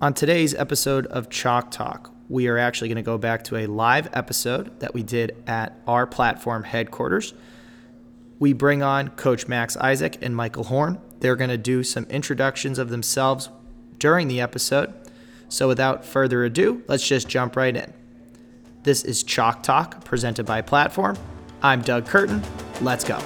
On today's episode of Chalk Talk, we are actually going to go back to a live episode that we did at our platform headquarters. We bring on Coach Max Isaak and Michael Horn. They're going to do some introductions of themselves during the episode. So, without further ado, let's just jump right in. This is Chalk Talk presented by Platform. I'm Doug Curtin. Let's go.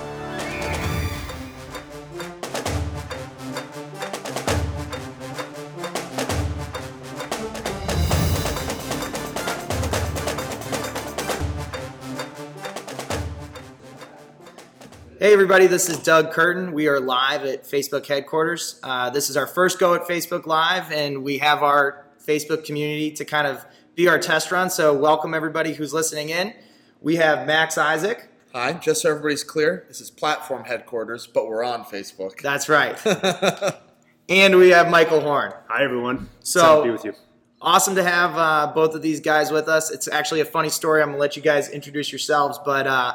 Hey, everybody, this is Doug Curtin. We are live at Facebook headquarters. Uh, this is our first go at Facebook Live, and we have our Facebook community to kind of be our test run. So, welcome everybody who's listening in. We have Max Isaak. Hi, just so everybody's clear, this is platform headquarters, but we're on Facebook. That's right. and we have Michael Horn. Hi, everyone. So- Excited to be with you. Awesome to have uh, both of these guys with us. It's actually a funny story. I'm going to let you guys introduce yourselves, but uh,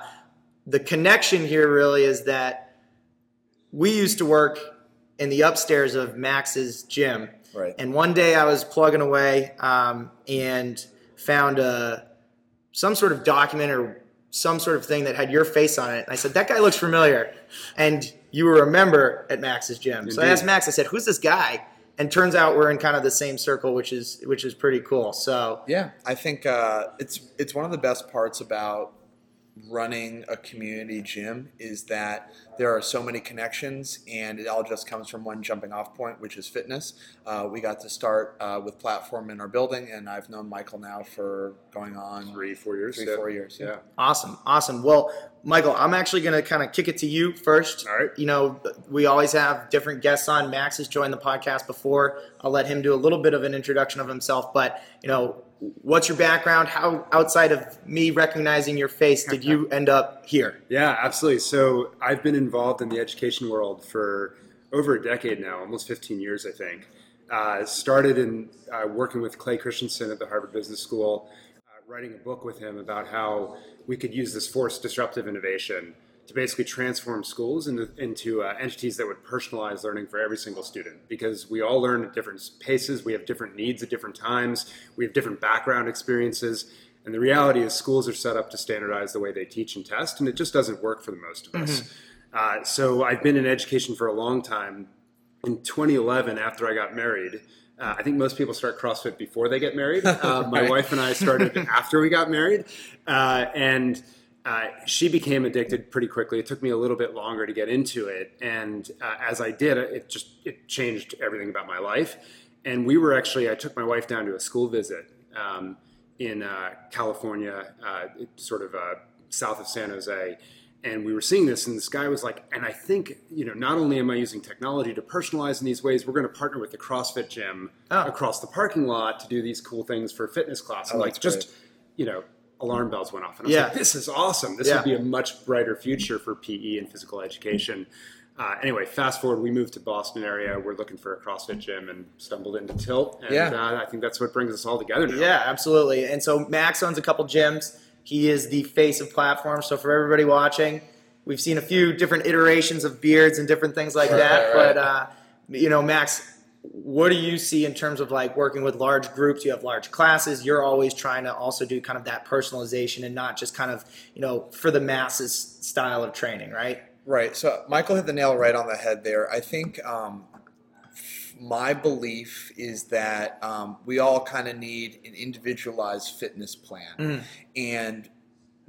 the connection here really is that we used to work in the upstairs of Max's gym. Right. And one day I was plugging away um, and found a, some sort of document or some sort of thing that had your face on it. And I said, that guy looks familiar. And you were a member at Max's gym. So I asked Max, I said, who's this guy? And turns out we're in kind of the same circle, which is which is pretty cool. So Yeah, I think uh, it's it's one of the best parts about running a community gym is that there are so many connections and it all just comes from one jumping off point which is fitness uh, we got to start uh, with platform in our building and i've known michael now for going on Three, four years. three yeah. four years Yeah. Awesome, awesome. Well, Michael, I'm actually going to kind of kick it to you first. All right. You know, we always have different guests on. Max has joined the podcast before. I'll let him do a little bit of an introduction of himself. But you know, what's your background? How outside of me recognizing your face did you end up here? Yeah, absolutely. So I've been involved in the education world for over a decade now, almost 15 years, I think. Uh, started in uh, working with Clay Christensen at the Harvard Business School, uh, writing a book with him about how we could use this forced disruptive innovation to basically transform schools into, into uh, entities that would personalize learning for every single student because we all learn at different paces, we have different needs at different times, we have different background experiences. And the reality is, schools are set up to standardize the way they teach and test, and it just doesn't work for the most of us. Uh, so I've been in education for a long time. In 2011, after I got married, uh, I think most people start CrossFit before they get married. Uh, my wife and I started after we got married, uh, and uh, she became addicted pretty quickly. It took me a little bit longer to get into it, and uh, as I did, it just it changed everything about my life. And we were actually, I took my wife down to a school visit um, in uh, California, uh, sort of uh, south of San Jose. And we were seeing this, and this guy was like, and I think, you know, not only am I using technology to personalize in these ways, we're going to partner with the CrossFit gym Oh. across the parking lot to do these cool things for fitness class. And Oh, like, just, great. you know, alarm bells went off. And I was Yeah. like, this is awesome. This Yeah. would be a much brighter future for PE and physical education. Uh, anyway, fast forward, we moved to Boston area. We're looking for a CrossFit gym and stumbled into Tilt. And Yeah. uh, I think that's what brings us all together now. Yeah, absolutely. And so Max owns a couple gyms. He is the face of platforms. So for everybody watching, we've seen a few different iterations of beards and different things like Right, that. right, But uh, you know, Max, what do you see in terms of like working with large groups? You have large classes. You're always trying to also do kind of that personalization and not just kind of you know for the masses style of training, right? Right. So Michael hit the nail right on the head there. I think um, my belief is that um, we all kind of need an individualized fitness plan. And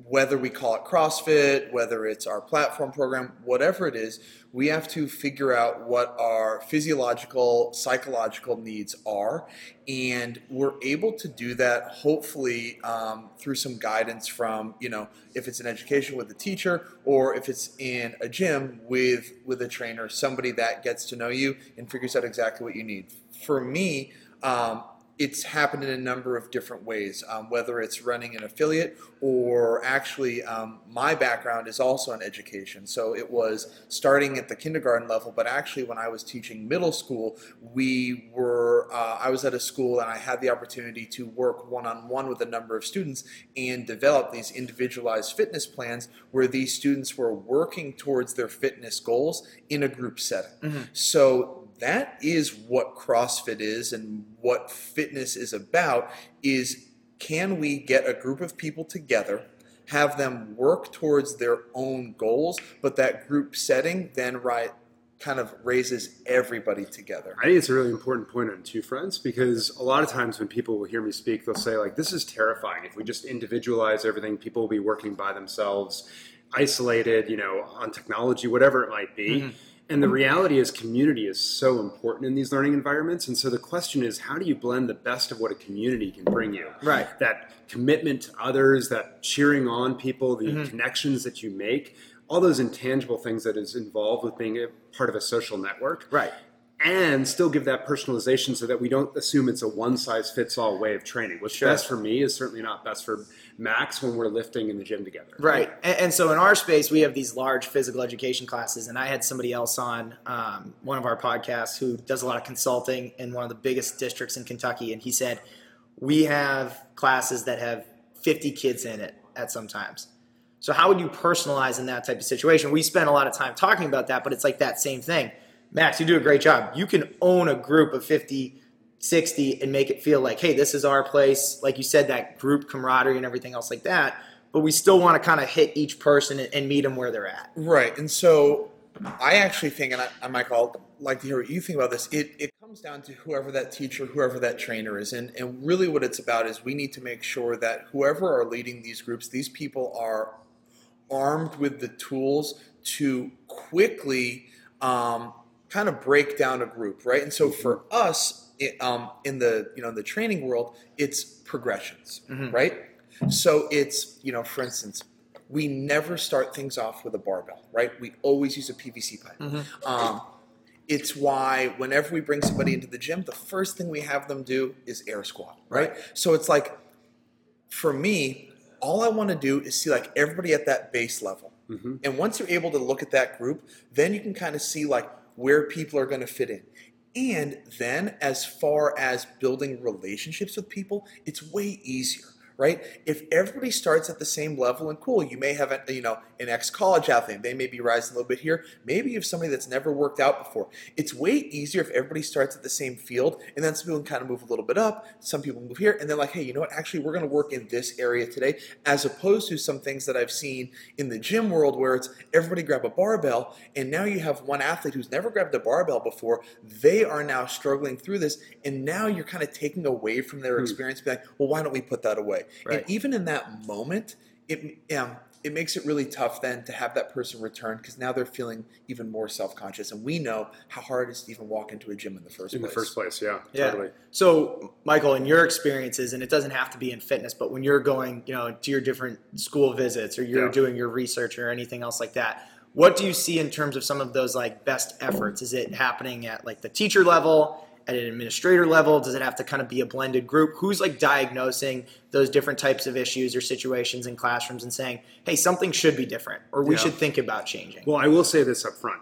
whether we call it CrossFit, whether it's our platform program, whatever it is, we have to figure out what our physiological, psychological needs are. And we're able to do that hopefully um, through some guidance from, you know, if it's an education with a teacher or if it's in a gym with, with a trainer, somebody that gets to know you and figures out exactly what you need. For me, um, it's happened in a number of different ways, um, whether it's running an affiliate or actually um, my background is also in education. So it was starting at the kindergarten level, but actually when I was teaching middle school, we were uh, I was at a school and I had the opportunity to work one on one with a number of students and develop these individualized fitness plans where these students were working towards their fitness goals in a group setting. So that is what CrossFit is and what fitness is about is can we get a group of people together have them work towards their own goals but that group setting then right kind of raises everybody together. I think it's a really important point on two fronts because a lot of times when people will hear me speak, they'll say like, "This is terrifying. If we just individualize everything, people will be working by themselves, isolated, you know, on technology, whatever it might be." Mm-hmm. And the reality is, community is so important in these learning environments. And so the question is, how do you blend the best of what a community can bring you? Right. That commitment to others, that cheering on people, the mm-hmm. connections that you make all those intangible things that is involved with being a part of a social network. Right. And still give that personalization so that we don't assume it's a one size fits all way of training. What's sure. best for me is certainly not best for Max when we're lifting in the gym together. Right. And, and, so in our space, we have these large physical education classes. And I had somebody else on um, one of our podcasts who does a lot of consulting in one of the biggest districts in Kentucky. And he said, We have classes that have 50 kids in it at some times so how would you personalize in that type of situation? We spend a lot of time talking about that, but it's like that same thing. Max, you do a great job. You can own a group of 50, 60 and make it feel like, hey, this is our place. Like you said, that group camaraderie and everything else like that. But we still want to kind of hit each person and meet them where they're at. Right. And so I actually think, and I, Michael, I'd like to hear what you think about this. It, it comes down to whoever that teacher, whoever that trainer is. And, and really what it's about is we need to make sure that whoever are leading these groups, these people are armed with the tools to quickly um, kind of break down a group, right? And so for us, it, um, in the you know in the training world, it's progressions, mm-hmm. right? So it's you know, for instance, we never start things off with a barbell, right? We always use a PVC pipe. Mm-hmm. Um, it's why whenever we bring somebody into the gym, the first thing we have them do is air squat, right? right. So it's like, for me, all I want to do is see like everybody at that base level. Mm-hmm. And once you're able to look at that group, then you can kind of see like where people are going to fit in. And then as far as building relationships with people, it's way easier right? If everybody starts at the same level, and cool, you may have a, you know an ex-college athlete, they may be rising a little bit here. Maybe you have somebody that's never worked out before. It's way easier if everybody starts at the same field, and then some people can kind of move a little bit up. Some people move here, and they're like, hey, you know what? Actually, we're going to work in this area today, as opposed to some things that I've seen in the gym world where it's everybody grab a barbell, and now you have one athlete who's never grabbed a barbell before. They are now struggling through this, and now you're kind of taking away from their hmm. experience. Being like, well, why don't we put that away? Right. And even in that moment, it um, it makes it really tough then to have that person return because now they're feeling even more self conscious, and we know how hard it is to even walk into a gym in the first in place. the first place. Yeah, yeah. Totally. So, Michael, in your experiences, and it doesn't have to be in fitness, but when you're going, you know, to your different school visits or you're yeah. doing your research or anything else like that. What do you see in terms of some of those like best efforts? Is it happening at like the teacher level? At an administrator level? Does it have to kind of be a blended group? Who's like diagnosing those different types of issues or situations in classrooms and saying, hey, something should be different or we yeah. should think about changing? Well, I will say this up front.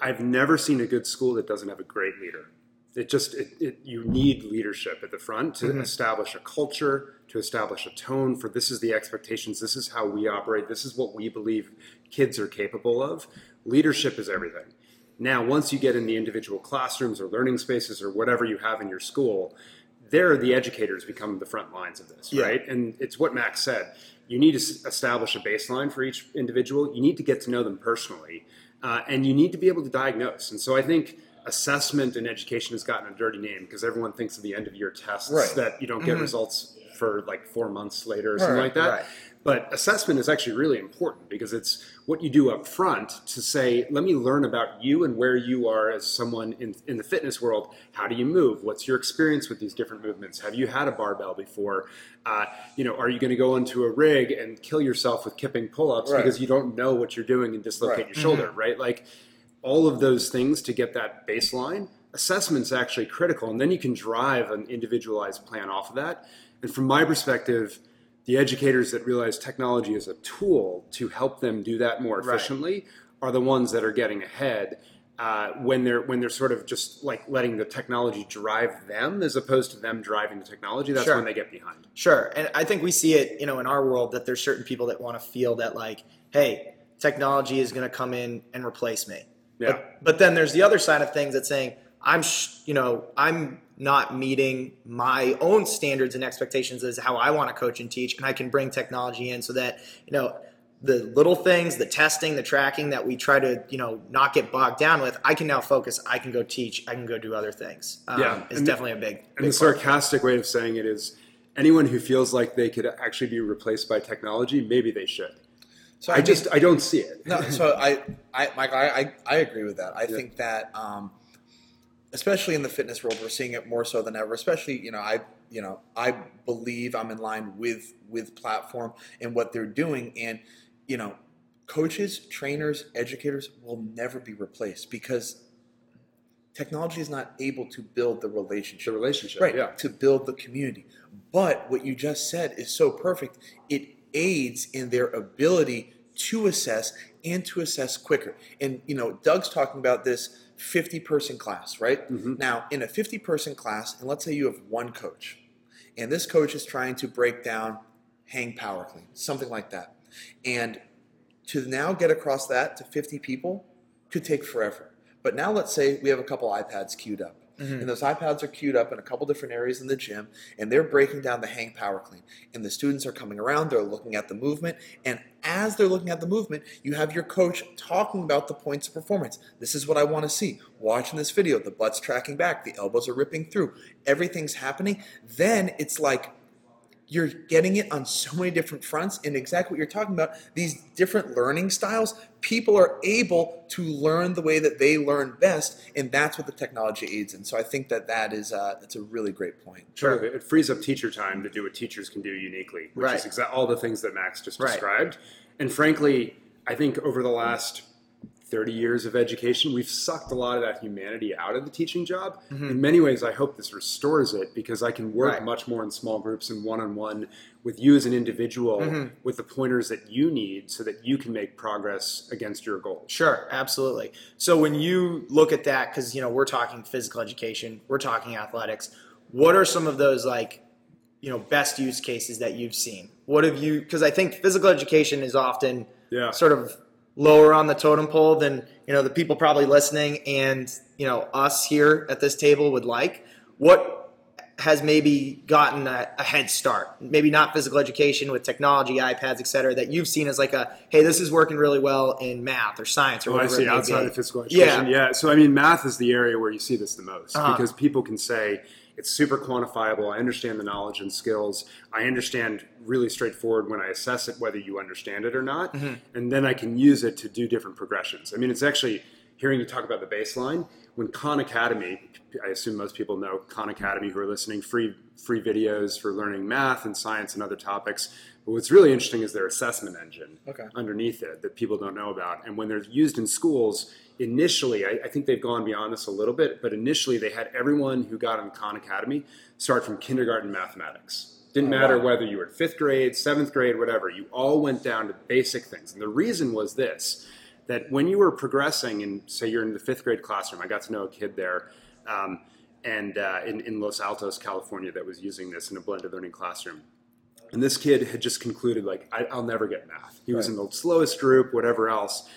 I've never seen a good school that doesn't have a great leader. It just it, it, you need leadership at the front to mm-hmm. establish a culture, to establish a tone for this is the expectations, this is how we operate, this is what we believe kids are capable of. Leadership is everything. Now, once you get in the individual classrooms or learning spaces or whatever you have in your school, there the educators become the front lines of this, yeah. right? And it's what Max said. You need to establish a baseline for each individual. You need to get to know them personally, uh, and you need to be able to diagnose. And so I think assessment in education has gotten a dirty name because everyone thinks of the end of year tests right. that you don't get mm-hmm. results for like four months later or something right, like that. Right. But assessment is actually really important because it's what you do up front to say, let me learn about you and where you are as someone in, in the fitness world. How do you move? What's your experience with these different movements? Have you had a barbell before? Uh, you know, are you going to go into a rig and kill yourself with kipping pull-ups right. because you don't know what you're doing and dislocate right. your shoulder, mm-hmm. right? Like all of those things to get that baseline. Assessment's actually critical, and then you can drive an individualized plan off of that. And from my perspective, the educators that realize technology is a tool to help them do that more efficiently right. are the ones that are getting ahead. Uh, when they're when they're sort of just like letting the technology drive them as opposed to them driving the technology that's sure. when they get behind sure and i think we see it you know in our world that there's certain people that want to feel that like hey technology is going to come in and replace me yeah. But, but then there's the other side of things that's saying I'm, sh- you know, I'm not meeting my own standards and expectations as how I want to coach and teach, and I can bring technology in so that you know the little things, the testing, the tracking that we try to you know not get bogged down with. I can now focus. I can go teach. I can go do other things. Um, Yeah, it's and- definitely a big. And big part. sarcastic way of saying it is anyone who feels like they could actually be replaced by technology, maybe they should. So I mean- just I don't see it. no, so I, I, Michael, I, I, I agree with that. I think that, um, especially in the fitness world, we're seeing it more so than ever. Especially, you know, I, you know, I believe I'm in line with with platform and what they're doing, and you know, coaches, trainers, educators will never be replaced because technology is not able to build the The relationship relationship, right yeah. to build the community but what you just said is so perfect it aids in their ability to assess and to assess quicker and you know doug's talking about this 50 person class right mm-hmm. now in a 50 person class and let's say you have one coach and this coach is trying to break down hang power clean something like that and to now get across that to 50 people could take forever. But now let's say we have a couple iPads queued up. Mm-hmm. And those iPads are queued up in a couple different areas in the gym, and they're breaking down the hang power clean. And the students are coming around, they're looking at the movement, and as they're looking at the movement, you have your coach talking about the points of performance. This is what I want to see. Watching this video, the butt's tracking back, the elbows are ripping through, everything's happening. Then it's like you're getting it on so many different fronts and exactly what you're talking about these different learning styles people are able to learn the way that they learn best and that's what the technology aids in so i think that that is uh, that's a really great point Sure. It frees up teacher time to do what teachers can do uniquely, which Right. is exa- all the things that Max just Right. described. And frankly, I think over the last 30 years of education, we've sucked a lot of that humanity out of the teaching job. Mm-hmm. In many ways, I hope this restores it because I can work Right. much more in small groups and one on one with you as an individual mm-hmm. with the pointers that you need so that you can make progress against your goal. Sure, absolutely. So when you look at that, because you know we're talking physical education, we're talking athletics. What are some of those like, you know, best use cases that you've seen? What have you? Because I think physical education is often Yeah. sort of lower on the totem pole than you know the people probably listening and you know us here at this table would like. What has maybe gotten a, a head start? Maybe not physical education with technology, iPads, et cetera, that you've seen as like a hey, this is working really well in math or science or Oh, I see. Outside be. of physical education, Yeah. yeah. So I mean, math is the area where you see this the most Uh-huh. because people can say it's super quantifiable. I understand the knowledge and skills. I understand really straightforward when I assess it whether you understand it or not, Mm-hmm. and then I can use it to do different progressions. I mean, it's actually hearing you talk about the baseline when Khan Academy. I assume most people know Khan Academy who are listening. Free free videos for learning math and science and other topics. But what's really interesting is their assessment engine Okay. underneath it that people don't know about. And when they're used in schools, initially, I, I think they've gone beyond this a little bit, but initially they had everyone who got on Khan Academy start from kindergarten mathematics. Didn't Oh, matter wow. whether you were in fifth grade, seventh grade, whatever. You all went down to basic things. And the reason was this that when you were progressing, and say you're in the fifth grade classroom, I got to know a kid there. Um, and uh, in, in Los Altos, California, that was using this in a blended learning classroom. And this kid had just concluded, like, I, I'll never get math. He was in the slowest group, whatever else.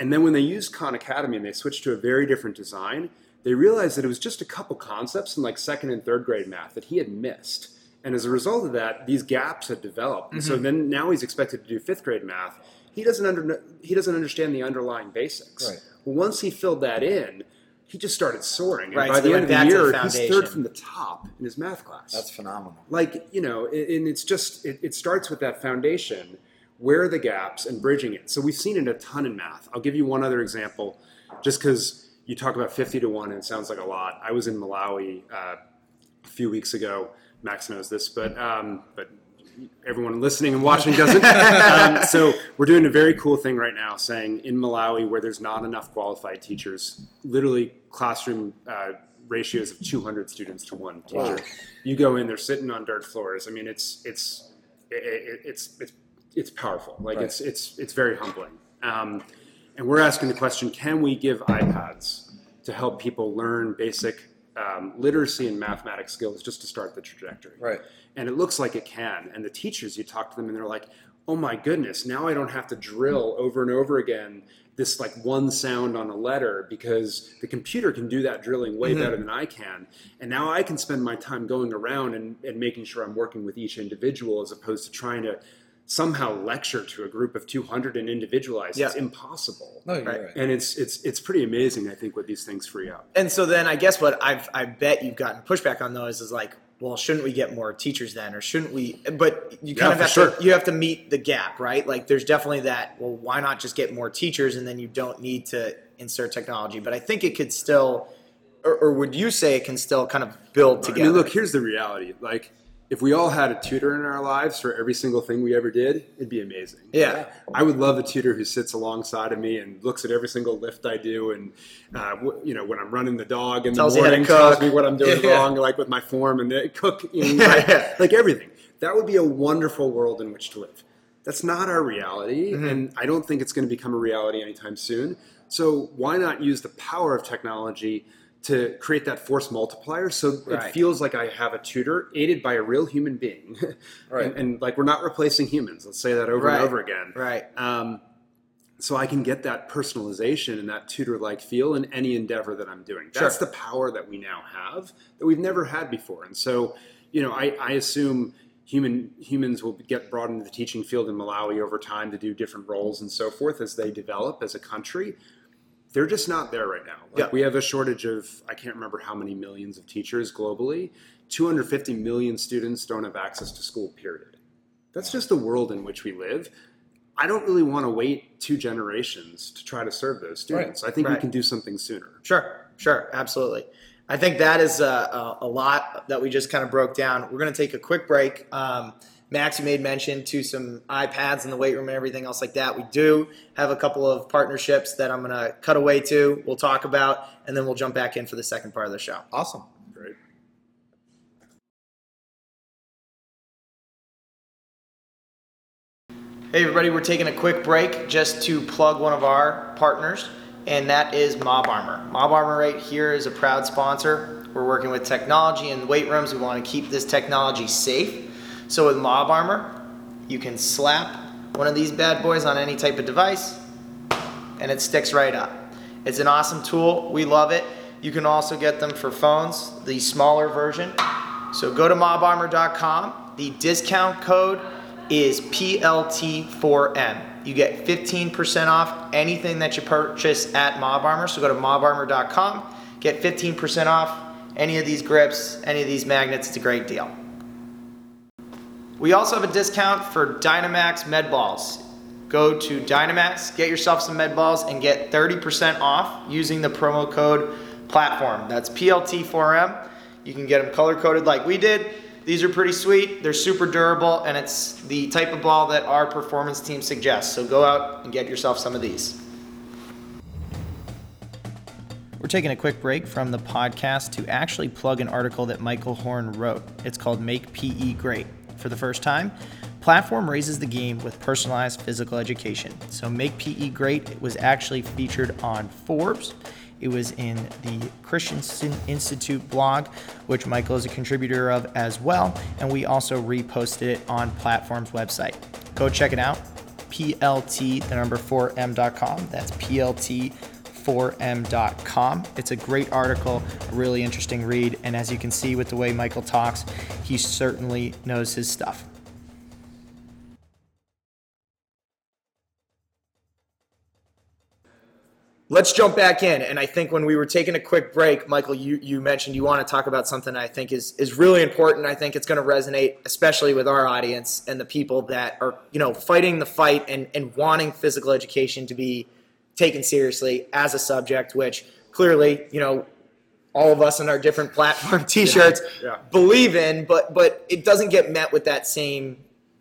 And then when they used Khan Academy and they switched to a very different design, they realized that it was just a couple concepts in like second and third grade math that he had missed. And as a result of that, these gaps had developed. And so Mm-hmm. then now he's expected to do fifth grade math. He doesn't under, he doesn't understand the underlying basics. Right. Once he filled that in, he just started soaring. And Right, by so the end of the year, he's third from the top in his math class that's phenomenal like you know and it's just it, it starts with that foundation where are the gaps and bridging it. So we've seen it a ton in math. I'll give you one other example just because you talk about 50 to 1 and it sounds like a lot. I was in malawi uh, a few weeks ago. Max knows this but um, but everyone listening and watching doesn't. Um, so we're doing a very cool thing right now saying in malawi where there's not enough qualified teachers literally classroom uh, ratios of 200 students to one teacher. Wow. you go in they're sitting on dirt floors. I mean it's it's it, it, it's it's it's powerful like Right. it's it's it's very humbling um, and we're asking the question can we give ipads to help people learn basic um, literacy and mathematics skills just to start the trajectory Right. and it looks like it can and the teachers you talk to them and they're like oh my goodness, now I don't have to drill over and over again this like one sound on a letter because the computer can do that drilling way Mm-hmm. better than I can. And now I can spend my time going around and, and making sure I'm working with each individual as opposed to trying to somehow lecture to a group of 200 and individualize. It's impossible. No, you're Right. right. And it's it's it's pretty amazing, I think, what these things free up. And so then I guess what I've I bet you've gotten pushback on those is like, well, shouldn't we get more teachers then, or shouldn't we? But you kind Yeah, of have sure. to you have to meet the gap, right? Like, there's definitely that. Well, why not just get more teachers and then you don't need to insert technology? But I think it could still, or, or would you say it can still kind of build I together? mean, look, here's the reality. Like, if we all had a tutor in our lives for every single thing we ever did, it'd be amazing. yeah, I would love a tutor who sits alongside of me and looks at every single lift I do, and uh, w- you know when I'm running the dog in Tells the you how to morning, tells me what I'm doing Yeah. wrong, like with my form and uh, cook, you know, Yeah, like, like everything. That would be a wonderful world in which to live. That's not our reality, Mm-hmm. and I don't think it's going to become a reality anytime soon. So why not use the power of technology? To create that force multiplier, so Right. it feels like I have a tutor aided by a real human being, Right. and, and like we're not replacing humans. Let's say that over Right. and over again right. um, so I can get that personalization and that tutor-like feel in any endeavor that I'm doing. That's Sure. the power that we now have that we've never had before. And so, you know, I, I assume human humans will get brought into the teaching field in Malawi over time to do different roles and so forth as they develop as a country. They're just not there right now. Like Yeah. We have a shortage of I can't remember how many millions of teachers globally. 250 million students don't have access to school. Period. That's just the world in which we live. I don't really want to wait two generations to try to serve those students. I think we can do something sooner. Sure, sure, absolutely. I think that is a, a, a lot that we just kind of broke down. We're going to take a quick break. Um, Max, you made mention to some iPads in the weight room and everything else like that. We do have a couple of partnerships that I'm going to cut away to. We'll talk about, and then we'll jump back in for the second part of the show. Awesome. Great. Hey, everybody, we're taking a quick break just to plug one of our partners, and that is Mob Armor. Mob Armor, right here, is a proud sponsor. We're working with technology in weight rooms. We want to keep this technology safe. So, with Mob Armor, you can slap one of these bad boys on any type of device, and it sticks right up. It's an awesome tool. We love it. You can also get them for phones, the smaller version. So go to mobarmor.com. The discount code is PLT4M. You get 15% off anything that you purchase at Mob Armor. So go to mobarmor.com, get 15% off any of these grips, any of these magnets. It's a great deal. We also have a discount for Dynamax med balls. Go to Dynamax, get yourself some med balls, and get 30% off using the promo code platform. That's PLT4M. You can get them color coded like we did. These are pretty sweet. They're super durable, and it's the type of ball that our performance team suggests. So go out and get yourself some of these. We're taking a quick break from the podcast to actually plug an article that Michael Horn wrote. It's called Make PE Great. For the first time, Platform raises the game with personalized physical education. So Make PE Great it was actually featured on Forbes. It was in the Christensen Institute blog, which Michael is a contributor of as well, and we also reposted it on Platform's website. Go check it out. PLT, the number 4M.com. That's PLT 4m.com. It's a great article, really interesting read, and as you can see with the way Michael talks, he certainly knows his stuff. Let's jump back in, and I think when we were taking a quick break, Michael, you, you mentioned you want to talk about something I think is is really important. I think it's going to resonate, especially with our audience and the people that are you know fighting the fight and and wanting physical education to be taken seriously as a subject, which clearly, you know, all of us in our different platform t-shirts Yeah. believe in, but but it doesn't get met with that same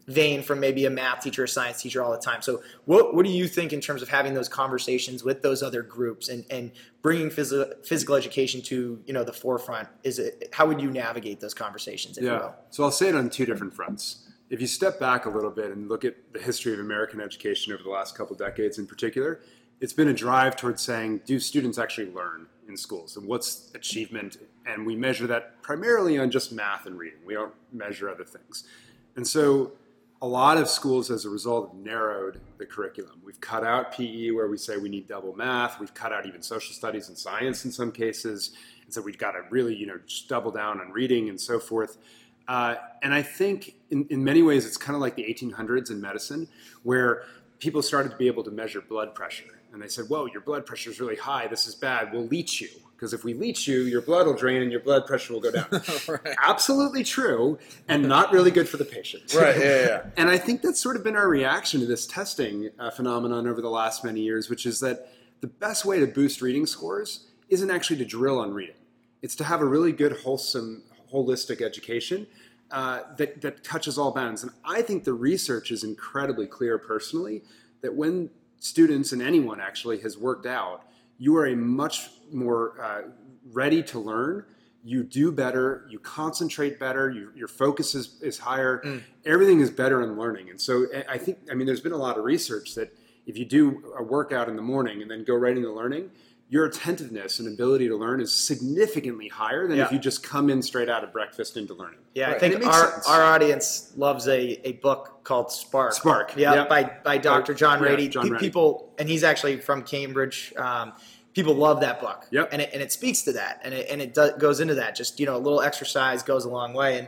vein from maybe a math teacher or science teacher all the time. So what what do you think in terms of having those conversations with those other groups and and bringing physical physical education to, you know, the forefront? Is it how would you navigate those conversations Yeah. So I'll say it on two different fronts. If you step back a little bit and look at the history of American education over the last couple decades in particular, it's been a drive towards saying, do students actually learn in schools? And what's achievement? And we measure that primarily on just math and reading. We don't measure other things. And so a lot of schools, as a result, have narrowed the curriculum. We've cut out PE, where we say we need double math. We've cut out even social studies and science in some cases, and so we've got to really, you know, just double down on reading and so forth. Uh, and I think, in, in many ways, it's kind of like the 1800s in medicine, where people started to be able to measure blood pressure, and they said, "Whoa, your blood pressure is really high. This is bad. We'll leech you." because if we leech you, your blood will drain and your blood pressure will go down. right. Absolutely true, and not really good for the patient. Right. Yeah, yeah. and I think that's sort of been our reaction to this testing uh, phenomenon over the last many years, which is that the best way to boost reading scores isn't actually to drill on reading. It's to have a really good, wholesome, holistic education uh, that that touches all bounds. And I think the research is incredibly clear, personally, that when students and anyone actually has worked out you are a much more uh, ready to learn. You do better. You concentrate better. You, your focus is, is higher. Mm. Everything is better in learning. And so I think, I mean, there's been a lot of research that if you do a workout in the morning and then go right into learning, your attentiveness and ability to learn is significantly higher than yeah. if you just come in straight out of breakfast into learning. Yeah, right. I think our, our audience loves a, a book called Spark. Spark. Yeah, yep. by, by Dr. John Ratey. Yeah, John Ratey. People, and he's actually from Cambridge. Um, people love that book. Yep. And it, and it speaks to that. And it, and it do, goes into that. Just, you know, a little exercise goes a long way. And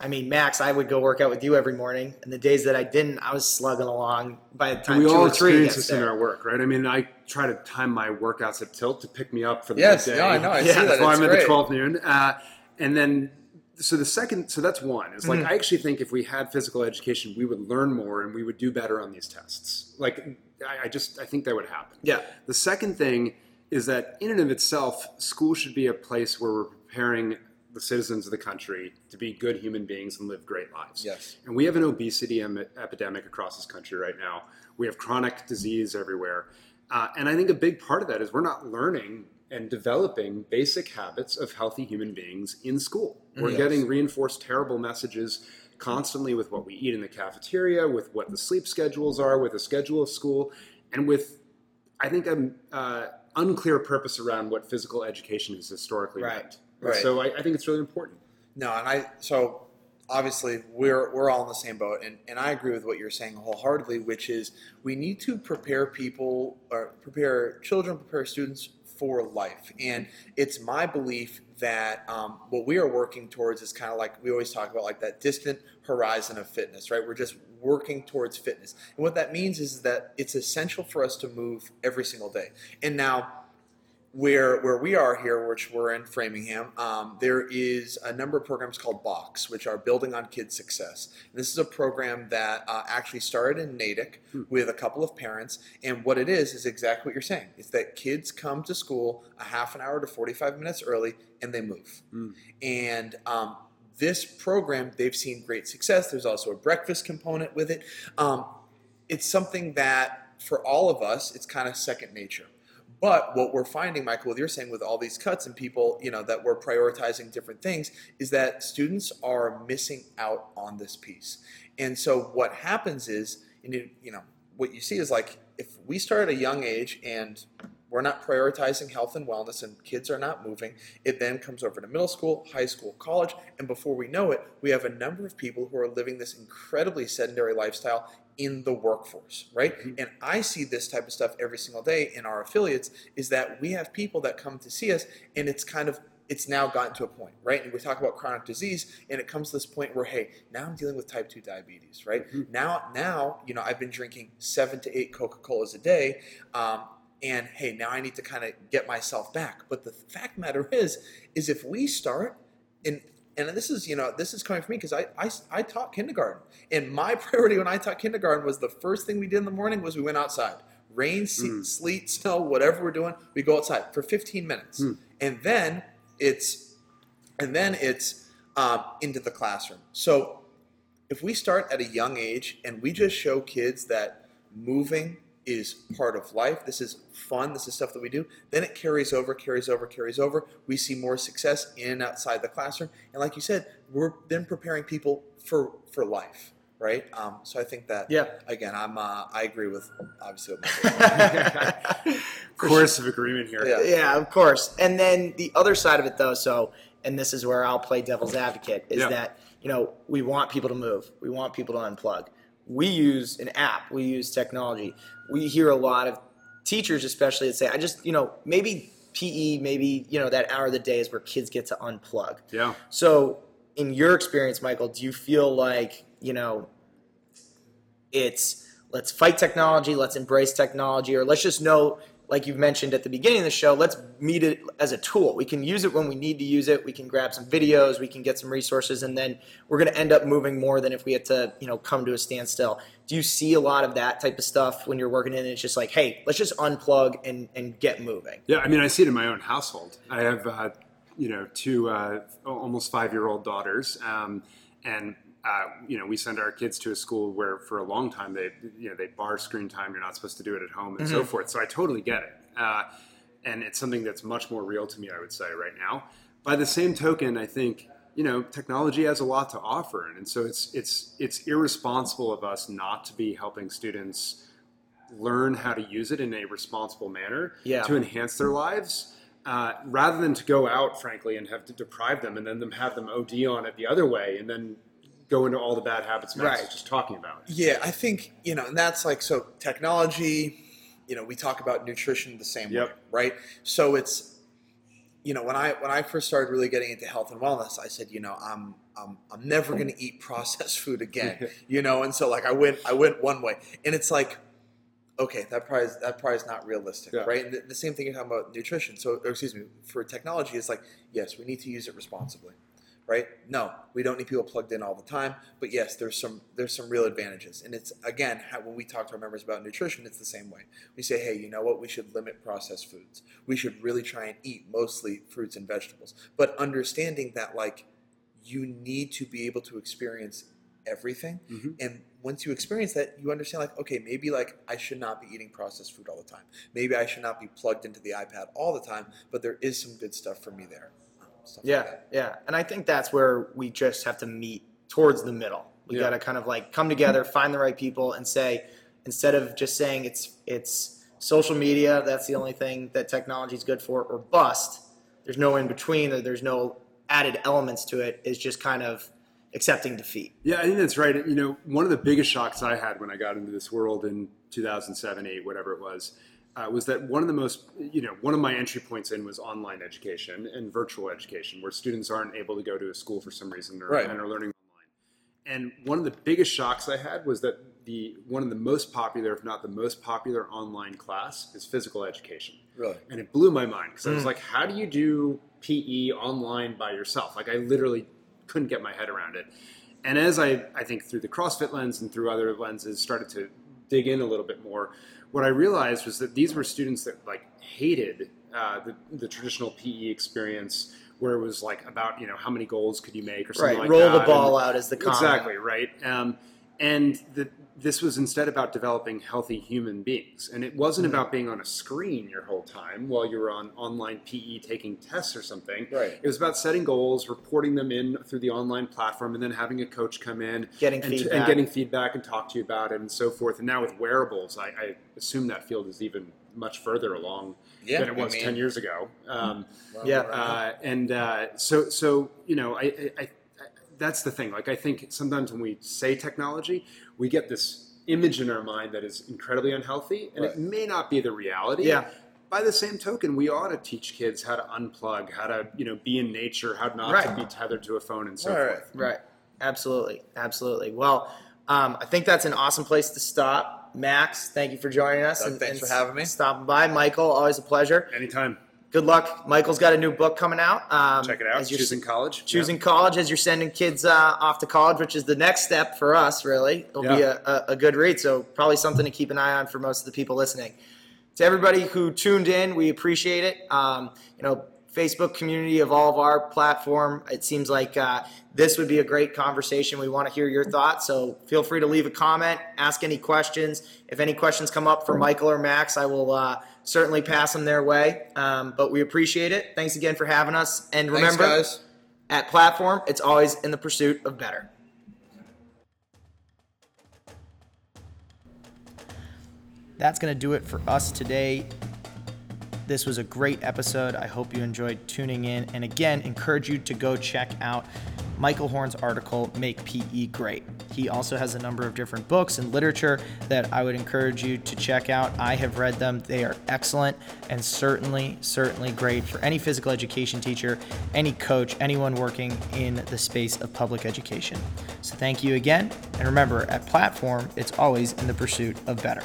I mean, Max, I would go work out with you every morning. And the days that I didn't, I was slugging along by the time we two all or three experience this in our work, right? I mean, I try to time my workouts at tilt to pick me up for the yes, day. Yes, no, I know. I yeah. see that. I'm at the 12 noon. Uh, and then so the second so that's one is like mm-hmm. i actually think if we had physical education we would learn more and we would do better on these tests like I, I, just i think that would happen yeah the second thing is that in and of itself, school should be a place where we're preparing the citizens of the country to be good human beings and live great lives. Yes. And we have an obesity em- epidemic across this country right now. We have chronic disease everywhere. Uh, and I think a big part of that is we're not learning and developing basic habits of healthy human beings in school. We're yes. getting reinforced terrible messages constantly with what we eat in the cafeteria, with what the sleep schedules are, with the schedule of school, and with, I think, an uh, unclear purpose around what physical education has historically right. meant. Right. So I, I, think it's really important. No, and I so obviously we're we're all in the same boat, and, and I agree with what you're saying wholeheartedly, which is we need to prepare people or prepare children, prepare students for life. And it's my belief that um, what we are working towards is kind of like we always talk about, like that distant horizon of fitness, right? We're just working towards fitness. And what that means is that it's essential for us to move every single day. And now, where where we are here, which we're in Framingham, um, there is a number of programs called BOKS, which are building on kids' success. And this is a program that uh, actually started in Natick hmm. with a couple of parents. And what it is is exactly what you're saying: is that kids come to school a half an hour to 45 minutes early, and they move. Hmm. And um, this program, they've seen great success. There's also a breakfast component with it. Um, it's something that for all of us, it's kind of second nature but what we're finding, Michael, what you're saying with all these cuts and people, you know, that we're prioritizing different things, is that students are missing out on this piece. And so what happens is, you know, what you see is like if we start at a young age and we're not prioritizing health and wellness and kids are not moving, it then comes over to middle school, high school, college, and before we know it, we have a number of people who are living this incredibly sedentary lifestyle in the workforce, right? Mm-hmm. And I see this type of stuff every single day in our affiliates is that we have people that come to see us and it's kind of it's now gotten to a point, right? And we talk about chronic disease, and it comes to this point where, hey, now I'm dealing with type two diabetes, right? Mm-hmm. Now, now, you know, I've been drinking seven to eight Coca Colas a day, um, and hey, now I need to kind of get myself back. But the fact matter is, is if we start, and and this is you know this is coming from me because I, I, I taught kindergarten and my priority when i taught kindergarten was the first thing we did in the morning was we went outside rain mm. sleet snow whatever we're doing we go outside for 15 minutes mm. and then it's and then it's um, into the classroom so if we start at a young age and we just show kids that moving is part of life. This is fun. This is stuff that we do. Then it carries over, carries over, carries over. We see more success in and outside the classroom. And like you said, we're then preparing people for for life, right? Um, so I think that yeah. Again, I'm uh, I agree with obviously with course of agreement here. Yeah. yeah, of course. And then the other side of it though, so and this is where I'll play devil's advocate is yeah. that you know we want people to move, we want people to unplug we use an app, we use technology. We hear a lot of teachers, especially, that say, I just, you know, maybe PE, maybe, you know, that hour of the day is where kids get to unplug. Yeah. So, in your experience, Michael, do you feel like, you know, it's let's fight technology, let's embrace technology, or let's just know like you've mentioned at the beginning of the show, let's meet it as a tool. We can use it when we need to use it. We can grab some videos, we can get some resources, and then we're going to end up moving more than if we had to, you know, come to a standstill. Do you see a lot of that type of stuff when you're working in? It's just like, hey, let's just unplug and, and get moving. Yeah, I mean, I see it in my own household. I have, uh, you know, two uh, almost five year old daughters, um, and uh, you know, we send our kids to a school where for a long time they, you know, they bar screen time. You're not supposed to do it at home and mm-hmm. so forth. So I totally get it. Uh, and it's something that's much more real to me, I would say, right now. By the same token, I think you know technology has a lot to offer, and so it's it's it's irresponsible of us not to be helping students learn how to use it in a responsible manner yeah. to enhance their lives. Uh, rather than to go out, frankly, and have to deprive them, and then them have them OD on it the other way, and then go into all the bad habits Max right. just talking about. Yeah, I think you know, and that's like so technology. You know, we talk about nutrition the same yep. way, right? So it's you know when I when I first started really getting into health and wellness, I said, you know, I'm I'm, I'm never going to eat processed food again, you know, and so like I went I went one way, and it's like. Okay, that probably is, that probably is not realistic, yeah. right? And the, the same thing you're talking about nutrition. So, excuse me, for technology, it's like yes, we need to use it responsibly right? No, we don't need people plugged in all the time, but yes, there's some there's some real advantages. And it's again how, when we talk to our members about nutrition, it's the same way. We say, hey, you know what? We should limit processed foods. We should really try and eat mostly fruits and vegetables, but understanding that like you need to be able to experience everything mm-hmm. and once you experience that you understand like okay maybe like i should not be eating processed food all the time maybe i should not be plugged into the ipad all the time but there is some good stuff for me there stuff yeah, like yeah. And I think that's where we just have to meet towards the middle. We yeah. got to kind of like come together, mm-hmm. find the right people, and say instead of just saying it's it's social media, that's the only thing that technology is good for, or bust. There's no in between. There's no added elements to it. Is just kind of accepting defeat. Yeah, I think that's right. You know, one of the biggest shocks I had when I got into this world in 2007, 8, whatever it was, uh, was that one of the most, you know, one of my entry points in was online education and virtual education, where students aren't able to go to a school for some reason or, right. and are learning online. And one of the biggest shocks I had was that the one of the most popular, if not the most popular, online class is physical education. Really, and it blew my mind because mm. I was Hmm. like, how do you do PE online by yourself? Like, I literally couldn't get my head around it. And as I, I think through the CrossFit lens and through other lenses, started to dig in a little bit more what I realized was that these were students that like hated uh, the, the traditional PE experience where it was like about you know how many goals could you make or something right. like Roll that. Roll the ball and, out as the comment. exactly right. Um, and the, this was instead about developing healthy human beings. And it wasn't mm-hmm. about being on a screen your whole time while you were on online PE taking tests or something. Right. It was about setting goals, reporting them in through the online platform, and then having a coach come in getting and, feedback. and getting feedback and talk to you about it and so forth. And now with wearables, I, I assume that field is even much further along yeah, than it was I mean, 10 years ago. Um, well, Yeah. right. uh, and uh, so, so you know, I, I, I, that's the thing. Like, I think sometimes when we say technology, we get this image in our mind that is incredibly unhealthy, and Right. it may not be the reality. Yeah. By the same token, we ought to teach kids how to unplug, how to you know be in nature, how not Right. to be tethered to a phone, and so Right. forth. Right. Absolutely. Absolutely. Well, um, I think that's an awesome place to stop. Max, thank you for joining us. Doug, thanks for having me. Stopping by. Michael, always a pleasure. Anytime. Good luck. Michael's got a new book coming out. Um, Check it out. as you're Choosing college. choosing college as you're sending kids uh, off to college, which is the next step for us, really. It'll be a, a, a good read. So, probably something to keep an eye on for most of the people listening. To everybody who tuned in, we appreciate it. Um, you know, Facebook community of all of our platform. It seems like uh, this would be a great conversation. We want to hear your thoughts, so feel free to leave a comment, ask any questions. If any questions come up for Michael or Max, I will uh, certainly pass them their way. Um, but we appreciate it. Thanks again for having us. And Thanks, remember, guys. at Platform, it's always in the pursuit of better. That's going to do it for us today. This was a great episode. I hope you enjoyed tuning in. And again, encourage you to go check out Michael Horn's article, Make PE Great. He also has a number of different books and literature that I would encourage you to check out. I have read them, they are excellent and certainly, certainly great for any physical education teacher, any coach, anyone working in the space of public education. So thank you again. And remember, at Platform, it's always in the pursuit of better.